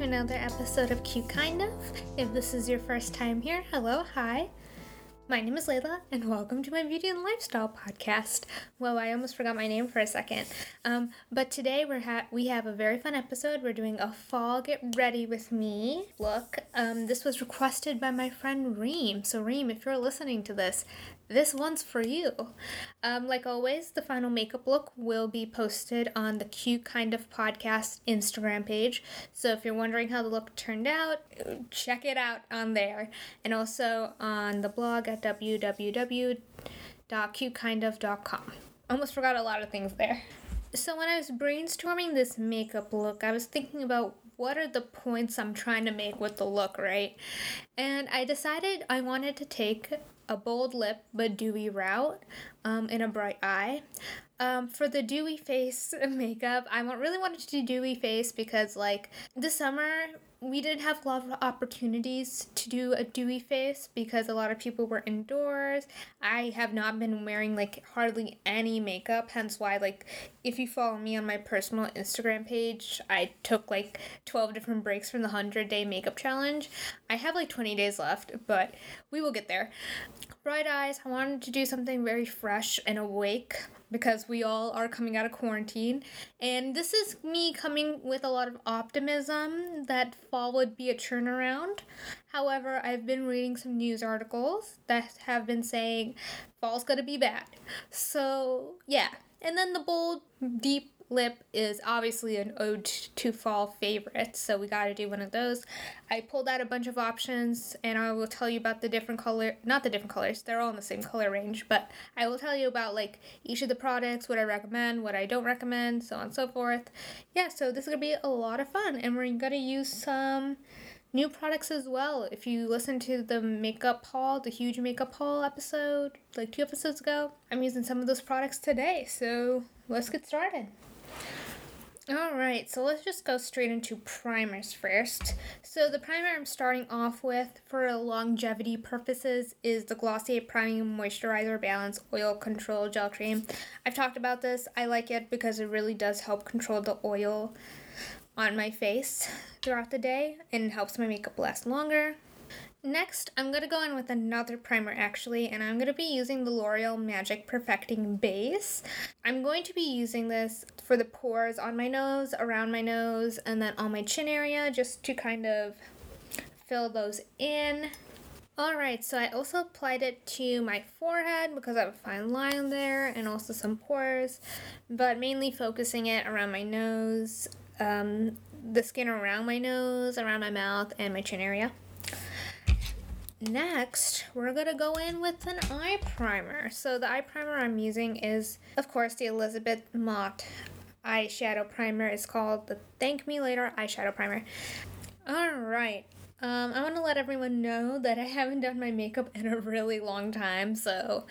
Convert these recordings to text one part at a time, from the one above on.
To another episode of Cute Kind of. If this is your first time here, hello, hi. My name is Layla, and welcome to my beauty and lifestyle podcast. Well, I almost forgot my name for a second. Um, but today we're ha- we have a very fun episode. We're doing a fall get ready with me look. Um, this was requested by my friend Reem. So Reem, if you're listening to this, this one's for you. Um, like always, the final makeup look will be posted on the Cute Kind of Podcast Instagram page. So if you're wondering how the look turned out, check it out on there. And also on the blog at www.cutekindof.com. Almost forgot a lot of things there. So when I was brainstorming this makeup look, I was thinking about what are the points I'm trying to make with the look, right? And I decided I wanted to take a bold lip but dewy route um, and a bright eye. Um, for the dewy face makeup, I really wanted to do dewy face because, like, this summer we didn't have a lot of opportunities to do a dewy face because a lot of people were indoors. I have not been wearing like hardly any makeup, hence why like if you follow me on my personal Instagram page, I took like 12 different breaks from the 100 day makeup challenge. I have like 20 days left, but we will get there. Bright eyes, I wanted to do something very fresh and awake because we all are coming out of quarantine. And this is me coming with a lot of optimism that fall would be a turnaround. However, I've been reading some news articles that have been saying fall's gonna be bad. So, yeah. And then the bold, deep lip is obviously an ode to fall favorite, so we got to do one of those. I pulled out a bunch of options and I will tell you about the different color, not the different colors, they're all in the same color range, but I will tell you about like each of the products, what I recommend, what I don't recommend, so on and so forth. Yeah, so this is going to be a lot of fun and we're going to use some new products as well. If you listen to the makeup haul, the huge makeup haul episode, like two episodes ago, I'm using some of those products today. So let's get started. Alright, so let's just go straight into primers first. So the primer I'm starting off with for longevity purposes is the Glossier Priming Moisturizer Balance Oil Control Gel Cream. I've talked about this. I like it because it really does help control the oil on my face throughout the day and helps my makeup last longer. Next, I'm going to go in with another primer actually, and I'm going to be using the L'Oreal Magic Perfecting Base. I'm going to be using this for the pores on my nose, around my nose, and then on my chin area just to kind of fill those in. Alright, so I also applied it to my forehead because I have a fine line there and also some pores, but mainly focusing it around my nose, um, the skin around my nose, around my mouth, and my chin area. Next, we're gonna go in with an eye primer. So the eye primer I'm using is, of course, the Elizabeth Mott eyeshadow primer. It's called the Thank Me Later eyeshadow primer. Alright, um, I want to let everyone know that I haven't done my makeup in a really long time, so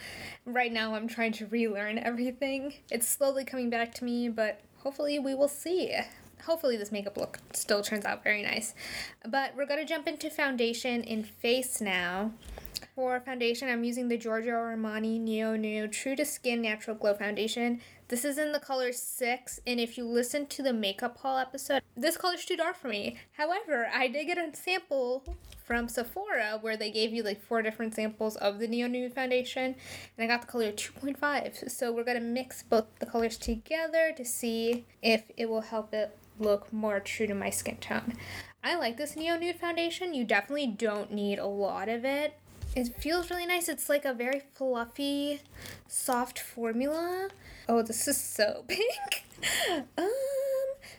right now I'm trying to relearn everything. It's slowly coming back to me, but hopefully we will see hopefully this makeup look still turns out very nice. But we're going to jump into foundation in face now. For foundation, I'm using the Giorgio Armani Neo Nude True to Skin Natural Glow Foundation. This is in the color 6, and if you listen to the makeup haul episode, this color's too dark for me. However, I did get a sample from Sephora where they gave you like four different samples of the Neo Nude foundation, and I got the color 2.5. So we're to mix both the colors together to see if it will help it look more true to my skin tone. I like this Neo Nude foundation. You definitely don't need a lot of it. It feels really nice. It's like a very fluffy, soft formula. Oh, this is so pink. um,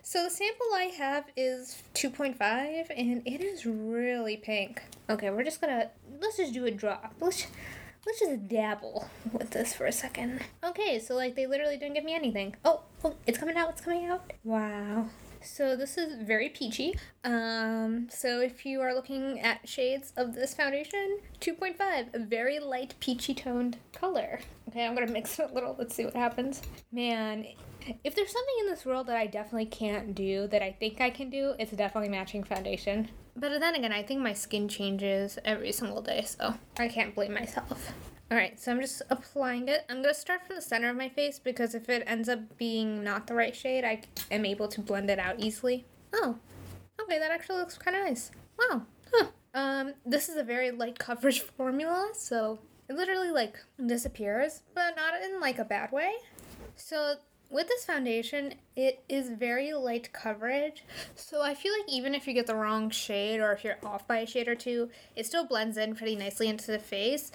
so the sample I have is 2.5 and it is really pink. Okay, we're just gonna, let's just do a drop. Let's, let's just dabble with this for a second. Okay, so like they literally didn't give me anything. Oh, oh, it's coming out, it's coming out. Wow. So this is very peachy. Um, so if you are looking at shades of this foundation, 2.5, a very light peachy toned color. Okay, I'm gonna mix it a little. Let's see what happens. Man, if there's something in this world that I definitely can't do that I think I can do, it's definitely matching foundation. But then again, I think my skin changes every single day, so I can't blame myself. Alright, so I'm just applying it. I'm going to start from the center of my face because if it ends up being not the right shade, I am able to blend it out easily. Oh, Okay, that actually looks kind of nice. Wow. Huh. Um, this is a very light coverage formula, so it literally like disappears, but not in like a bad way. So with this foundation, it is very light coverage. So I feel like even if you get the wrong shade or if you're off by a shade or two, it still blends in pretty nicely into the face.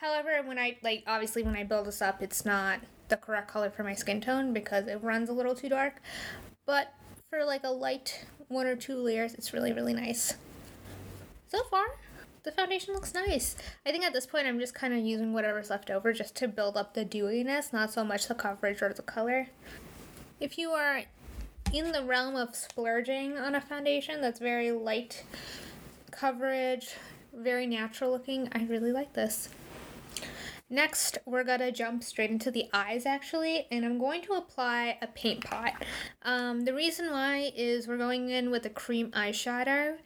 However, when I like obviously when I build this up, it's not the correct color for my skin tone because it runs a little too dark. But for like a light one or two layers, it's really really nice. So far, the foundation looks nice. I think at this point I'm just kind of using whatever's left over just to build up the dewiness, not so much the coverage or the color. If you are in the realm of splurging on a foundation that's very light coverage, very natural looking, I really like this. Next, we're gonna jump straight into the eyes actually, and I'm going to apply a paint pot. Um, the reason why is we're going in with a cream eyeshadow,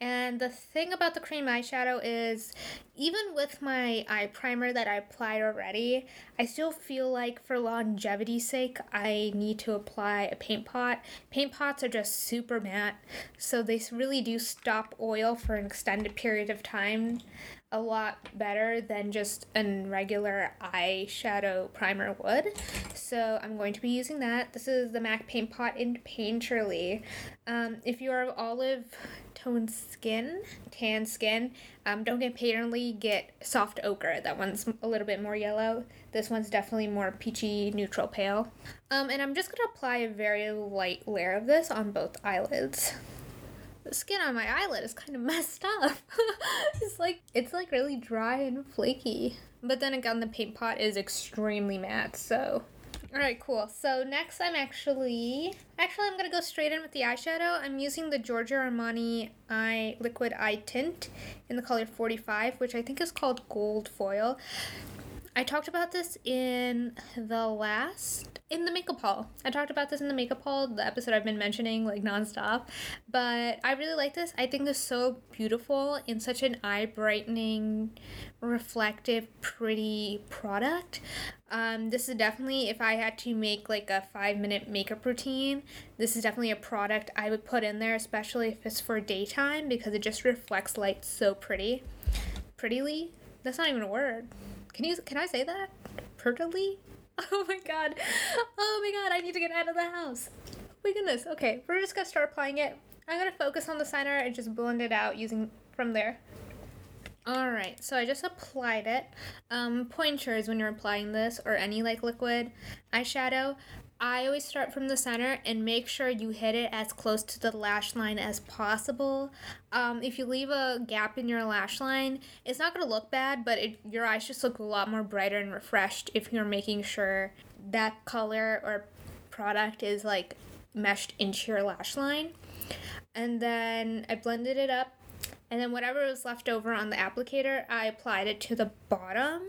and the thing about the cream eyeshadow is, even with my eye primer that I applied already, I still feel like for longevity's sake, I need to apply a paint pot. Paint pots are just super matte, so they really do stop oil for an extended period of time a lot better than just a regular eyeshadow primer would. So I'm going to be using that. This is the MAC Paint Pot in Painterly. Um, if you are of olive toned skin, tan skin, um, don't get Painterly, get soft ochre. That one's a little bit more yellow. This one's definitely more peachy neutral pale. Um, and I'm just going to apply a very light layer of this on both eyelids skin on my eyelid is kind of messed up. it's like it's like really dry and flaky. But then again, the paint pot is extremely matte, so. All right, cool. So next, I'm actually actually I'm gonna go straight in with the eyeshadow. I'm using the Giorgio Armani Eye Liquid Eye Tint in the color 45, which I think is called Gold Foil. I talked about this in the last in the makeup haul. I talked about this in the makeup haul, the episode I've been mentioning like nonstop. But I really like this. I think it's so beautiful in such an eye brightening, reflective, pretty product. Um, this is definitely if I had to make like a five minute makeup routine, this is definitely a product I would put in there, especially if it's for daytime because it just reflects light so pretty. Prettily? That's not even a word. Can you can I say that? Prettily? Oh my god. Oh my god, I need to get out of the house. Oh my goodness. Okay, we're just gonna start applying it. I'm gonna focus on the center and just blend it out using from there. Alright, so I just applied it. Um, pointers when you're applying this or any like liquid eyeshadow. I always start from the center and make sure you hit it as close to the lash line as possible. Um, if you leave a gap in your lash line, it's not going to look bad, but it, your eyes just look a lot more brighter and refreshed if you're making sure that color or product is like meshed into your lash line. And then I blended it up, and then whatever was left over on the applicator, I applied it to the bottom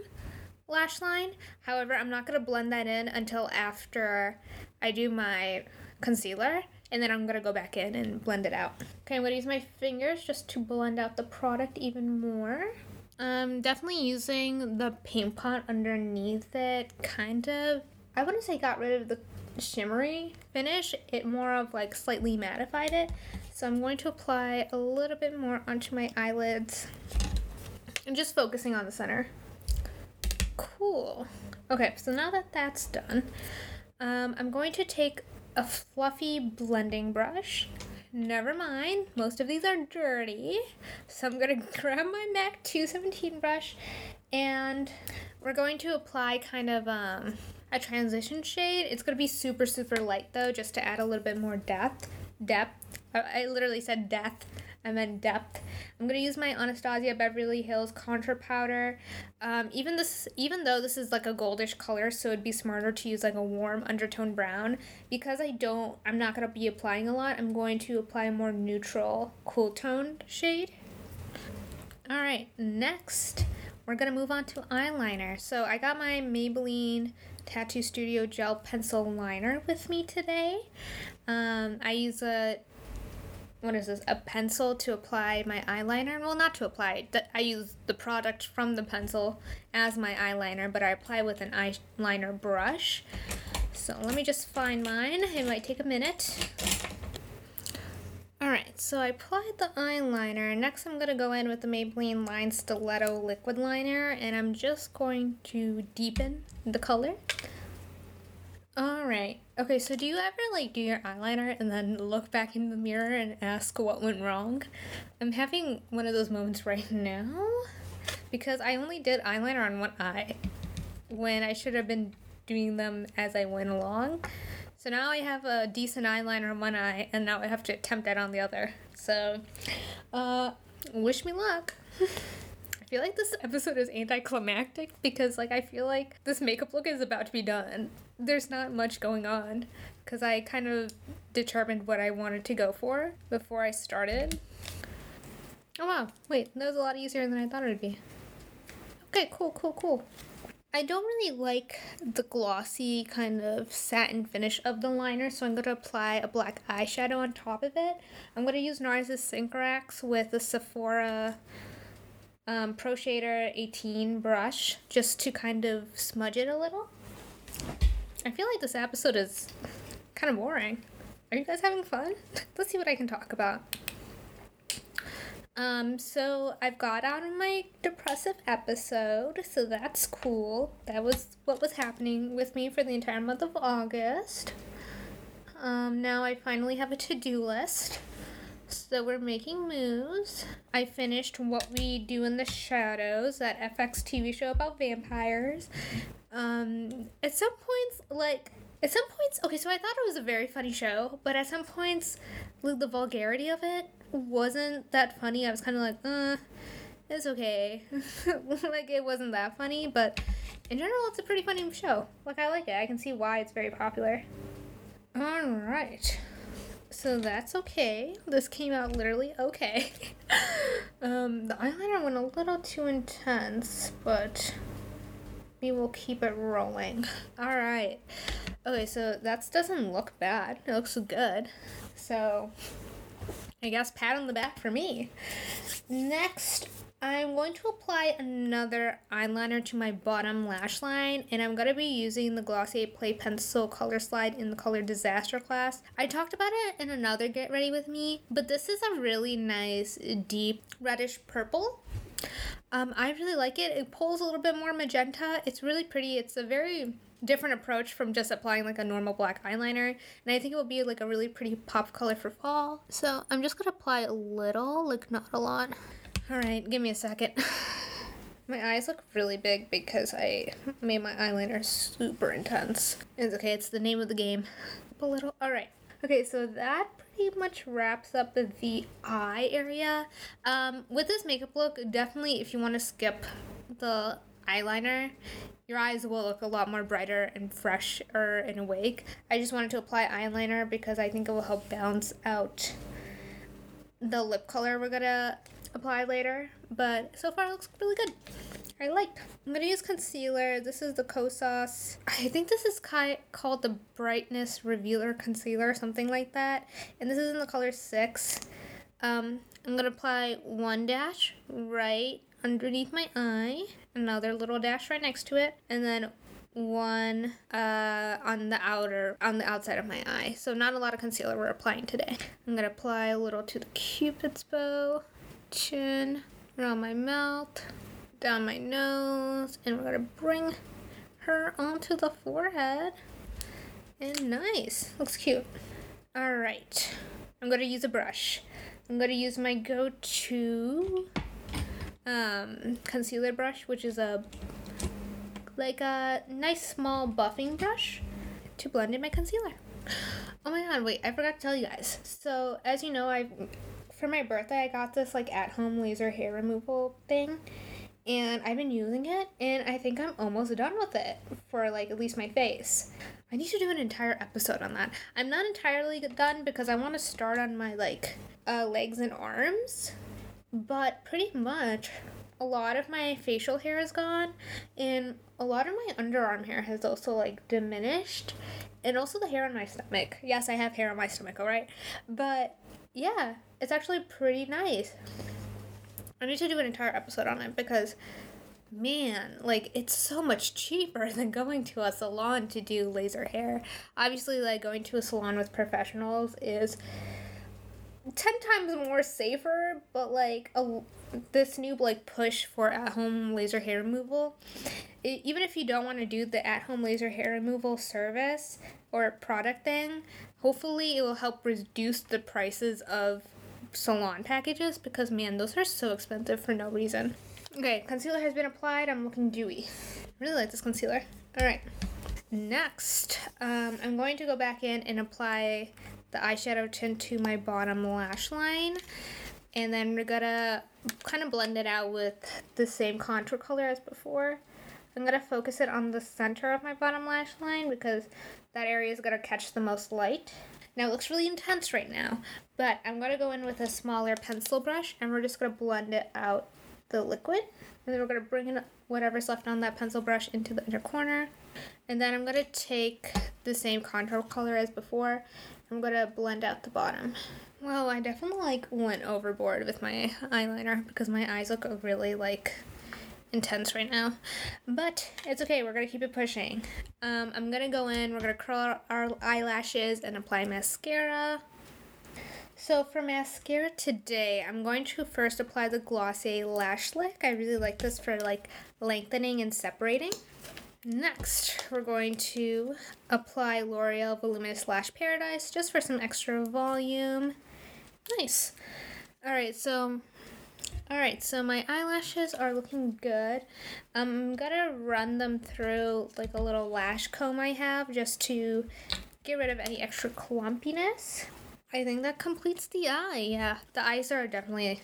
lash line. However, I'm not going to blend that in until after I do my concealer. And then I'm going to go back in and blend it out. Okay, I'm going to use my fingers just to blend out the product even more. I'm definitely using the paint pot underneath it, kind of. I wouldn't say got rid of the shimmery finish. It more of like slightly mattified it. So I'm going to apply a little bit more onto my eyelids. I'm just focusing on the center. Cool. Okay, so now that that's done, um, I'm going to take a fluffy blending brush. Never mind, most of these are dirty. So I'm going to grab my MAC 217 brush and we're going to apply kind of um, a transition shade. It's going to be super, super light though, just to add a little bit more depth. Depth. I, I literally said depth and then depth. I'm gonna use my Anastasia Beverly Hills contour powder. Um, even this, even though this is like a goldish color, so it'd be smarter to use like a warm undertone brown. Because I don't, I'm not gonna be applying a lot. I'm going to apply a more neutral, cool toned shade. All right, next we're gonna move on to eyeliner. So I got my Maybelline Tattoo Studio Gel Pencil Liner with me today. Um, I use a what is this a pencil to apply my eyeliner well not to apply i use the product from the pencil as my eyeliner but i apply with an eyeliner brush so let me just find mine it might take a minute all right so I applied the eyeliner. Next, I'm gonna go in with the Maybelline Line Stiletto Liquid Liner, and I'm just going to deepen the color. Alright. Okay, so do you ever like do your eyeliner and then look back in the mirror and ask what went wrong? I'm having one of those moments right now because I only did eyeliner on one eye when I should have been doing them as I went along. So now I have a decent eyeliner on one eye and now I have to attempt that on the other. So, uh, wish me luck. I feel like this episode is anticlimactic because like I feel like this makeup look is about to be done. There's not much going on because I kind of determined what I wanted to go for before I started. Oh wow, wait, that was a lot easier than I thought it would be. Okay, cool, cool, cool. I don't really like the glossy kind of satin finish of the liner, so I'm going to apply a black eyeshadow on top of it. I'm going to use NARS's Sycorax with the Sephora um, Pro Shader 18 brush just to kind of smudge it a little. I feel like this episode is kind of boring. Are you guys having fun? Let's see what I can talk about. Um, so I've got out of my depressive episode, so that's cool. That was what was happening with me for the entire month of August. Um, now I finally have a to do list. So we're making moves. I finished What We Do in the Shadows, that FX TV show about vampires. Um, at some points, like, at some points, okay, so I thought it was a very funny show, but at some points, like, the vulgarity of it wasn't that funny. I was kind of like, uh, it's okay. like, it wasn't that funny, but in general, it's a pretty funny show. Like, I like it. I can see why it's very popular. Alright. So that's okay. This came out literally okay. um, the eyeliner went a little too intense, but we will keep it rolling. Alright. Okay, so that doesn't look bad. It looks good. So I guess pat on the back for me. Next, I'm going to apply another eyeliner to my bottom lash line and I'm going to be using the Glossier Play Pencil Color Slide in the color Disaster class. I talked about it in another Get Ready With Me, but this is a really nice deep reddish purple. Um, I really like it. It pulls a little bit more magenta. It's really pretty. It's a very different approach from just applying like a normal black eyeliner and I think it will be like a really pretty pop color for fall. So I'm just gonna apply a little, like not a lot. Alright, give me a second. my eyes look really big because I made my eyeliner super intense. It's okay, it's the name of the game. A little, alright. Okay, so that pretty much wraps up the eye area. Um, with this makeup look, definitely if you want to skip the eyeliner, your eyes will look a lot more brighter and fresher and awake. I just wanted to apply eyeliner because I think it will help balance out the lip color we're gonna apply later. But so far it looks really good. I like. I'm gonna use concealer. This is the Kosas. I think this is ki- called the Brightness Revealer Concealer, something like that. And this is in the color 6. Um, I'm gonna apply one dash right underneath my eye, another little dash right next to it, and then one uh, on the outer on the outside of my eye. So not a lot of concealer we're applying today. I'm gonna apply a little to the cupid's bow, chin, around my mouth, down my nose, and we're gonna bring her onto the forehead. And nice, looks cute. All right, I'm gonna use a brush. I'm gonna use my go-to um, concealer brush, which is a like a nice small buffing brush to blend in my concealer. Oh my god, wait, I forgot to tell you guys. So, as you know, I for my birthday I got this like at-home laser hair removal thing and I've been using it and I think I'm almost done with it for like at least my face. I need to do an entire episode on that. I'm not entirely done because I want to start on my like uh, legs and arms but pretty much a lot of my facial hair is gone and a lot of my underarm hair has also like diminished and also the hair on my stomach yes i have hair on my stomach all right but yeah it's actually pretty nice i need to do an entire episode on it because man like it's so much cheaper than going to a salon to do laser hair obviously like going to a salon with professionals is ten times more safer, but like a this new like push for at home laser hair removal. It, even if you don't want to do the at home laser hair removal service or product thing, hopefully it will help reduce the prices of salon packages because man, those are so expensive for no reason. Okay, concealer has been applied. I'm looking dewy. really like this concealer. All right. Next, um, I'm going to go back in and apply the eyeshadow tint to my bottom lash line. And then we're gonna kind of blend it out with the same contour color as before. I'm gonna focus it on the center of my bottom lash line because that area is gonna catch the most light. Now it looks really intense right now, but I'm gonna go in with a smaller pencil brush and we're just gonna blend it out the liquid. And then we're gonna bring in whatever's left on that pencil brush into the inner corner. And then I'm gonna take the same contour color as before. I'm gonna blend out the bottom. Well, I definitely like went overboard with my eyeliner because my eyes look really like intense right now. But it's okay, we're gonna keep it pushing. Um, I'm gonna go in, we're gonna curl our eyelashes and apply mascara. So for mascara today, I'm going to first apply the Glossier Lash Lick. I really like this for like lengthening and separating. Next, we're going to apply L'Oreal Voluminous Lash Paradise just for some extra volume. Nice. All right, so all right, so my eyelashes are looking good. Um, I'm gonna run them through like a little lash comb I have just to get rid of any extra clumpiness. I think that completes the eye. Yeah, the eyes are definitely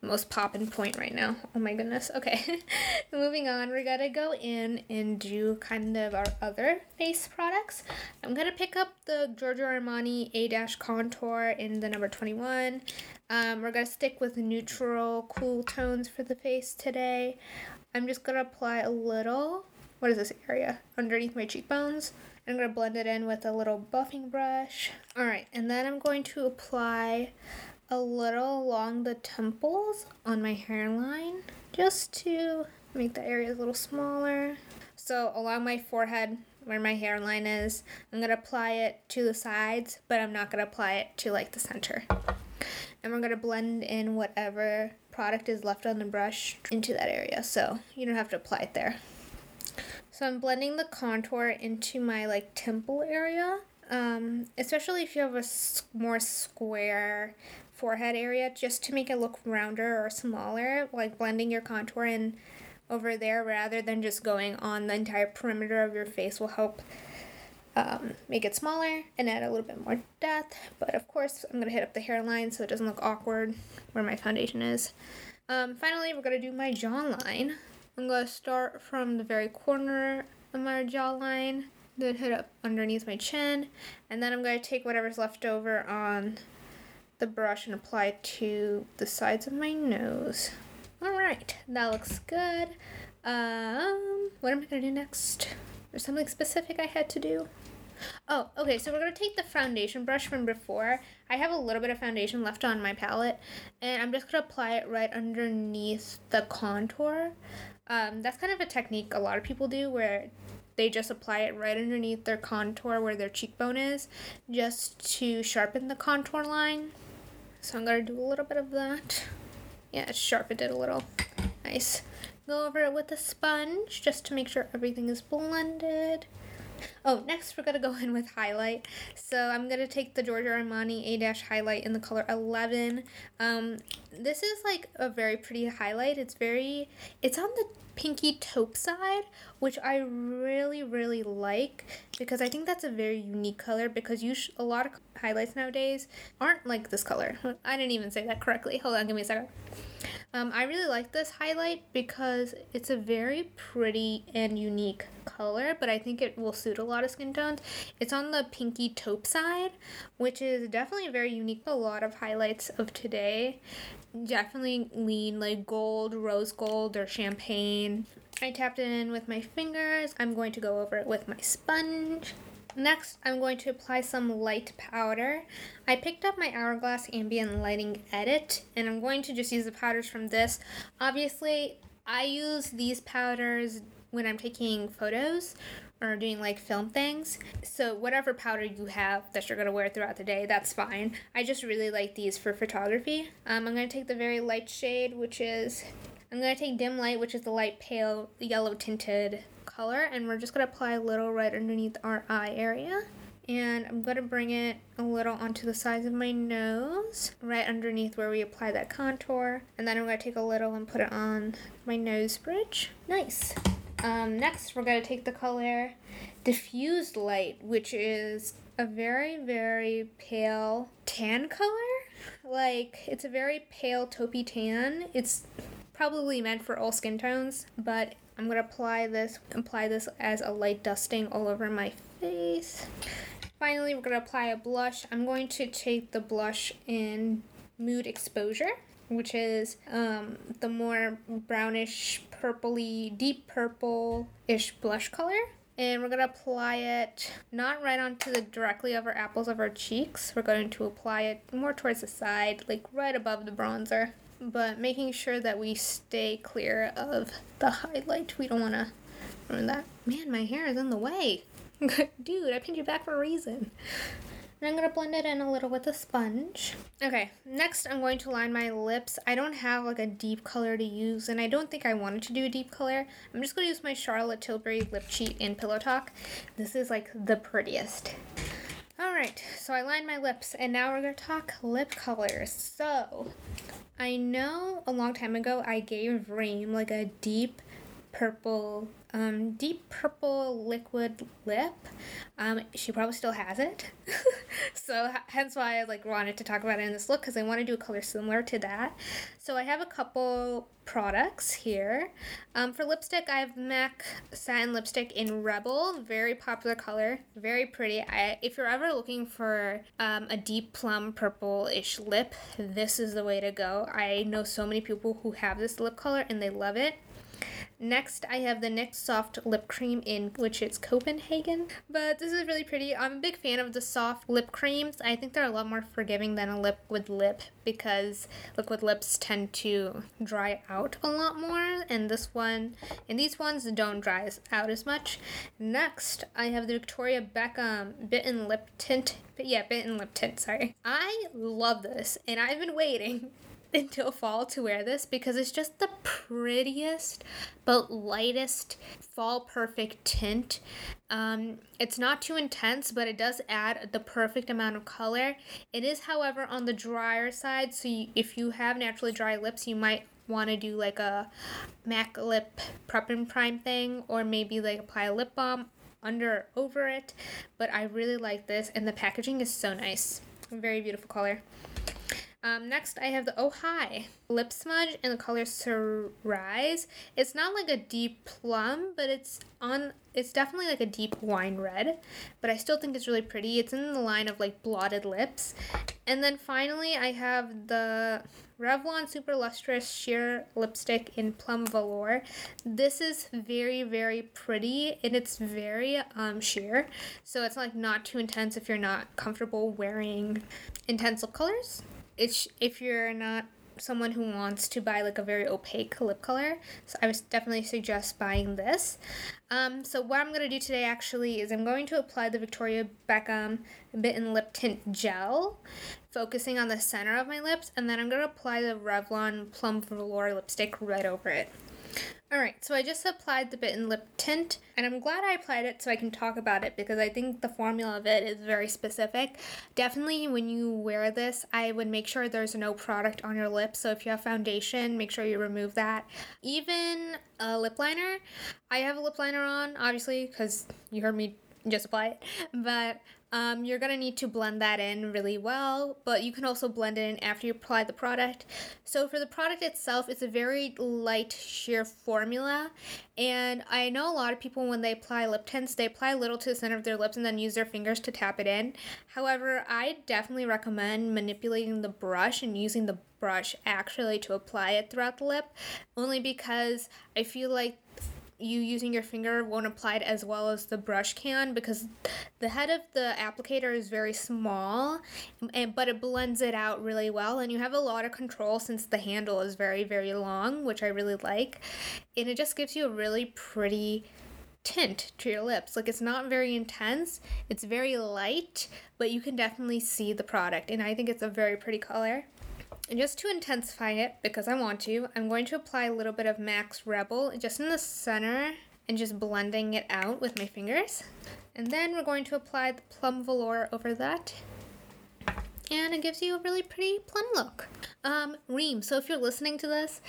most poppin' point right now. Oh my goodness. Okay, moving on. We're gonna go in and do kind of our other face products. I'm gonna pick up the Giorgio Armani A Dash Contour in the number 21. Um, we're gonna stick with neutral, cool tones for the face today. I'm just gonna apply a little, what is this area? Underneath my cheekbones. I'm gonna blend it in with a little buffing brush. Alright, and then I'm going to apply a little along the temples on my hairline just to make the area a little smaller. So along my forehead where my hairline is, I'm going to apply it to the sides, but I'm not going to apply it to like the center. And we're going to blend in whatever product is left on the brush into that area. So you don't have to apply it there. So I'm blending the contour into my like temple area. Um, especially if you have a more square forehead area just to make it look rounder or smaller, like blending your contour in over there rather than just going on the entire perimeter of your face will help um, make it smaller and add a little bit more depth. But of course, I'm going to hit up the hairline so it doesn't look awkward where my foundation is. Um, finally, we're going to do my jawline. I'm going to start from the very corner of my jawline, then hit up underneath my chin, and then I'm going to take whatever's left over on the brush and apply it to the sides of my nose. Alright, that looks good. Um, what am I gonna do next? There's something specific I had to do. Oh, okay, so we're gonna take the foundation brush from before. I have a little bit of foundation left on my palette, and I'm just gonna apply it right underneath the contour. Um, that's kind of a technique a lot of people do where they just apply it right underneath their contour where their cheekbone is, just to sharpen the contour line. So I'm gonna do a little bit of that. Yeah, it sharpened it a little. Nice. Go over it with a sponge just to make sure everything is blended. Oh, next we're gonna go in with highlight. So I'm gonna take the Giorgio Armani A-Dash highlight in the color 11. Um, this is like a very pretty highlight. It's very, it's on the pinky taupe side, which I really, really like because I think that's a very unique color because you sh- a lot of highlights nowadays aren't like this color. I didn't even say that correctly. Hold on, give me a second. Um, I really like this highlight because it's a very pretty and unique color, but I think it will suit a lot of skin tones. It's on the pinky taupe side, which is definitely very unique a lot of highlights of today. Definitely lean like gold, rose gold, or champagne. I tapped it in with my fingers. I'm going to go over it with my sponge. Next, I'm going to apply some light powder. I picked up my Hourglass Ambient Lighting Edit, and I'm going to just use the powders from this. Obviously, I use these powders when I'm taking photos or doing like film things. So whatever powder you have that you're gonna wear throughout the day, that's fine. I just really like these for photography. Um, I'm gonna take the very light shade, which is I'm gonna take dim light, which is the light pale yellow tinted color, and we're just gonna apply a little right underneath our eye area. And I'm gonna bring it a little onto the sides of my nose, right underneath where we apply that contour. And then I'm gonna take a little and put it on my nose bridge. Nice. Um, next, we're going to take the color Diffused Light, which is a very, very pale tan color. Like, it's a very pale taupey tan. It's probably meant for all skin tones, but I'm going to apply this, apply this as a light dusting all over my face. Finally, we're going to apply a blush. I'm going to take the blush in Mood Exposure which is um, the more brownish, purpley, deep purple-ish blush color. And we're to apply it not right onto the directly over apples of our cheeks. We're going to apply it more towards the side, like right above the bronzer. But making sure that we stay clear of the highlight. We don't want to ruin that. Man, my hair is in the way. Dude, I pinned you back for a reason. And I'm going to blend it in a little with a sponge. Okay, next I'm going to line my lips. I don't have like a deep color to use, and I don't think I wanted to do a deep color. I'm just going to use my Charlotte Tilbury Lip Cheat in Pillow Talk. This is like the prettiest. Alright, so I lined my lips, and now we're going to talk lip colors. So, I know a long time ago I gave Reem like a deep purple, um, deep purple liquid lip. Um, she probably still has it. so hence why I like wanted to talk about it in this look because I want to do a color similar to that. So I have a couple products here. Um, for lipstick, I have MAC Satin Lipstick in Rebel, very popular color, very pretty. I, if you're ever looking for um, a deep plum purple-ish lip, this is the way to go. I know so many people who have this lip color and they love it. Next, I have the NYX Soft Lip Cream in which it's Copenhagen. But this is really pretty. I'm a big fan of the soft lip creams. I think they're a lot more forgiving than a liquid lip because liquid lips tend to dry out a lot more. And this one, and these ones don't dry out as much. Next, I have the Victoria Beckham Bitten Lip Tint. But Yeah, Bitten Lip Tint, sorry. I love this and I've been waiting until fall to wear this because it's just the prettiest but lightest fall perfect tint. Um, it's not too intense, but it does add the perfect amount of color. It is, however, on the drier side, so you, if you have naturally dry lips, you might want to do like a MAC lip prep and prime thing, or maybe like apply a lip balm under or over it. But I really like this, and the packaging is so nice. Very beautiful color. Um, next, I have the Oh Hi lip smudge in the color Cerise. It's not like a deep plum, but it's on. It's definitely like a deep wine red, but I still think it's really pretty. It's in the line of like blotted lips. And then finally, I have the Revlon Super Lustrous Sheer Lipstick in Plum Velour. This is very, very pretty and it's very um, sheer. So it's like not too intense if you're not comfortable wearing intense colors it's if you're not someone who wants to buy like a very opaque lip color so i would definitely suggest buying this. Um, so what i'm going to do today actually is i'm going to apply the victoria beckham bitten lip tint gel focusing on the center of my lips and then i'm going to apply the revlon plum velour lipstick right over it Alright, so I just applied the Bitten Lip Tint, and I'm glad I applied it so I can talk about it because I think the formula of it is very specific. Definitely, when you wear this, I would make sure there's no product on your lips. So if you have foundation, make sure you remove that. Even a lip liner, I have a lip liner on, obviously, because you heard me just apply it, but um, you're gonna need to blend that in really well, but you can also blend it in after you apply the product. So for the product itself, it's a very light sheer formula, and I know a lot of people when they apply lip tints, they apply a little to the center of their lips and then use their fingers to tap it in. However, I definitely recommend manipulating the brush and using the brush actually to apply it throughout the lip, only because I feel like you using your finger won't apply it as well as the brush can because the head of the applicator is very small and but it blends it out really well and you have a lot of control since the handle is very very long which I really like and it just gives you a really pretty tint to your lips. Like it's not very intense, it's very light, but you can definitely see the product. And I think it's a very pretty color. And just to intensify it, because I want to, I'm going to apply a little bit of MAC's Rebel just in the center and just blending it out with my fingers. And then we're going to apply the Plum Velour over that. And it gives you a really pretty plum look. Um, Reem, so if you're listening to this,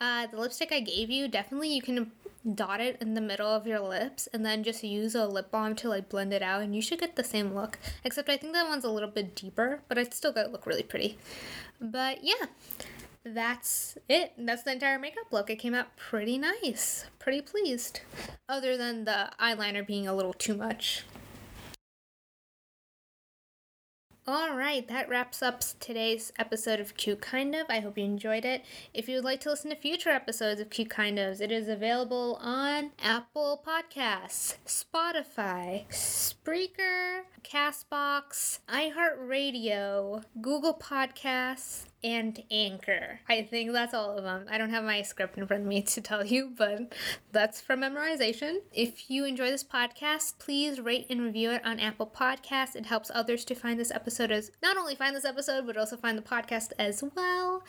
uh, the lipstick I gave you, definitely you can dot it in the middle of your lips and then just use a lip balm to like blend it out and you should get the same look except i think that one's a little bit deeper but it's still gonna look really pretty. But yeah that's it. That's the entire makeup look. It came out pretty nice pretty pleased other than the eyeliner being a little too much all right, that wraps up today's episode of Cute Kind of. I hope you enjoyed it. If you would like to listen to future episodes of Cute Kind of, it is available on Apple Podcasts, Spotify, Spreaker, Castbox, iHeartRadio, Google Podcasts, and Anchor. I think that's all of them. I don't have my script in front of me to tell you, but that's from memorization. If you enjoy this podcast, please rate and review it on Apple Podcasts. It helps others to find this episode as not only find this episode, but also find the podcast as well.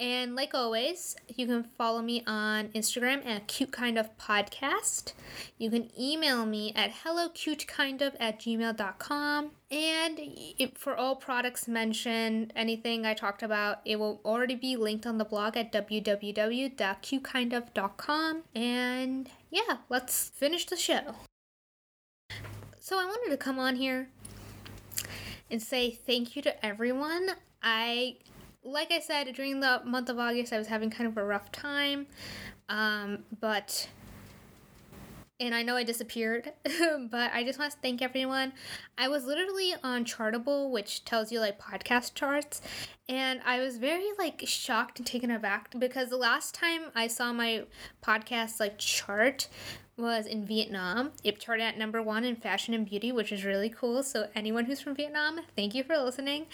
And like always, you can follow me on Instagram at cute kind of podcast. You can email me at hellocutekindof at gmail.com. And it, for all products mentioned, anything I talked about, it will already be linked on the blog at www.cutekindof.com. And yeah, let's finish the show. So I wanted to come on here and say thank you to everyone. I like I said, during the month of August, I was having kind of a rough time. Um, but, and I know I disappeared, but I just want to thank everyone. I was literally on Chartable, which tells you like podcast charts, and I was very like shocked and taken aback because the last time I saw my podcast like chart was in Vietnam. It charted at number one in fashion and beauty, which is really cool. So anyone who's from Vietnam, thank you for listening.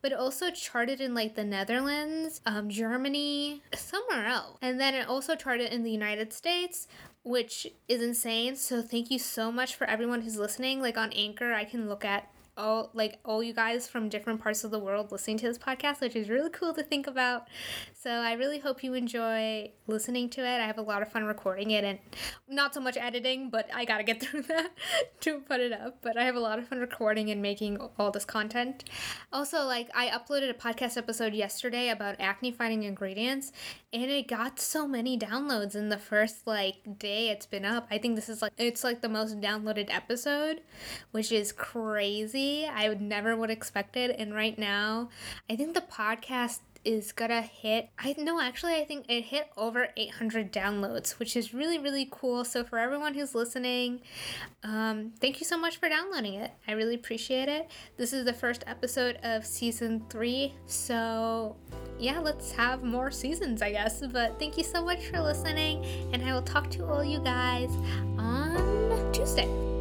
But it also charted in like the Netherlands, um, Germany, somewhere else, and then it also charted in the United States. Which is insane. So, thank you so much for everyone who's listening. Like on Anchor, I can look at all like all you guys from different parts of the world listening to this podcast, which is really cool to think about. So I really hope you enjoy listening to it. I have a lot of fun recording it and not so much editing, but I gotta get through that to put it up. But I have a lot of fun recording and making all this content. Also, like I uploaded a podcast episode yesterday about acne fighting ingredients, and it got so many downloads in the first like day it's been up. I think this is like it's like the most downloaded episode, which is crazy. I would never would expect it. And right now, I think the podcast is gonna hit I know actually I think it hit over 800 downloads which is really really cool. So for everyone who's listening um, thank you so much for downloading it. I really appreciate it. This is the first episode of season three. So yeah let's have more seasons I guess. But thank you so much for listening and I will talk to all you guys on Tuesday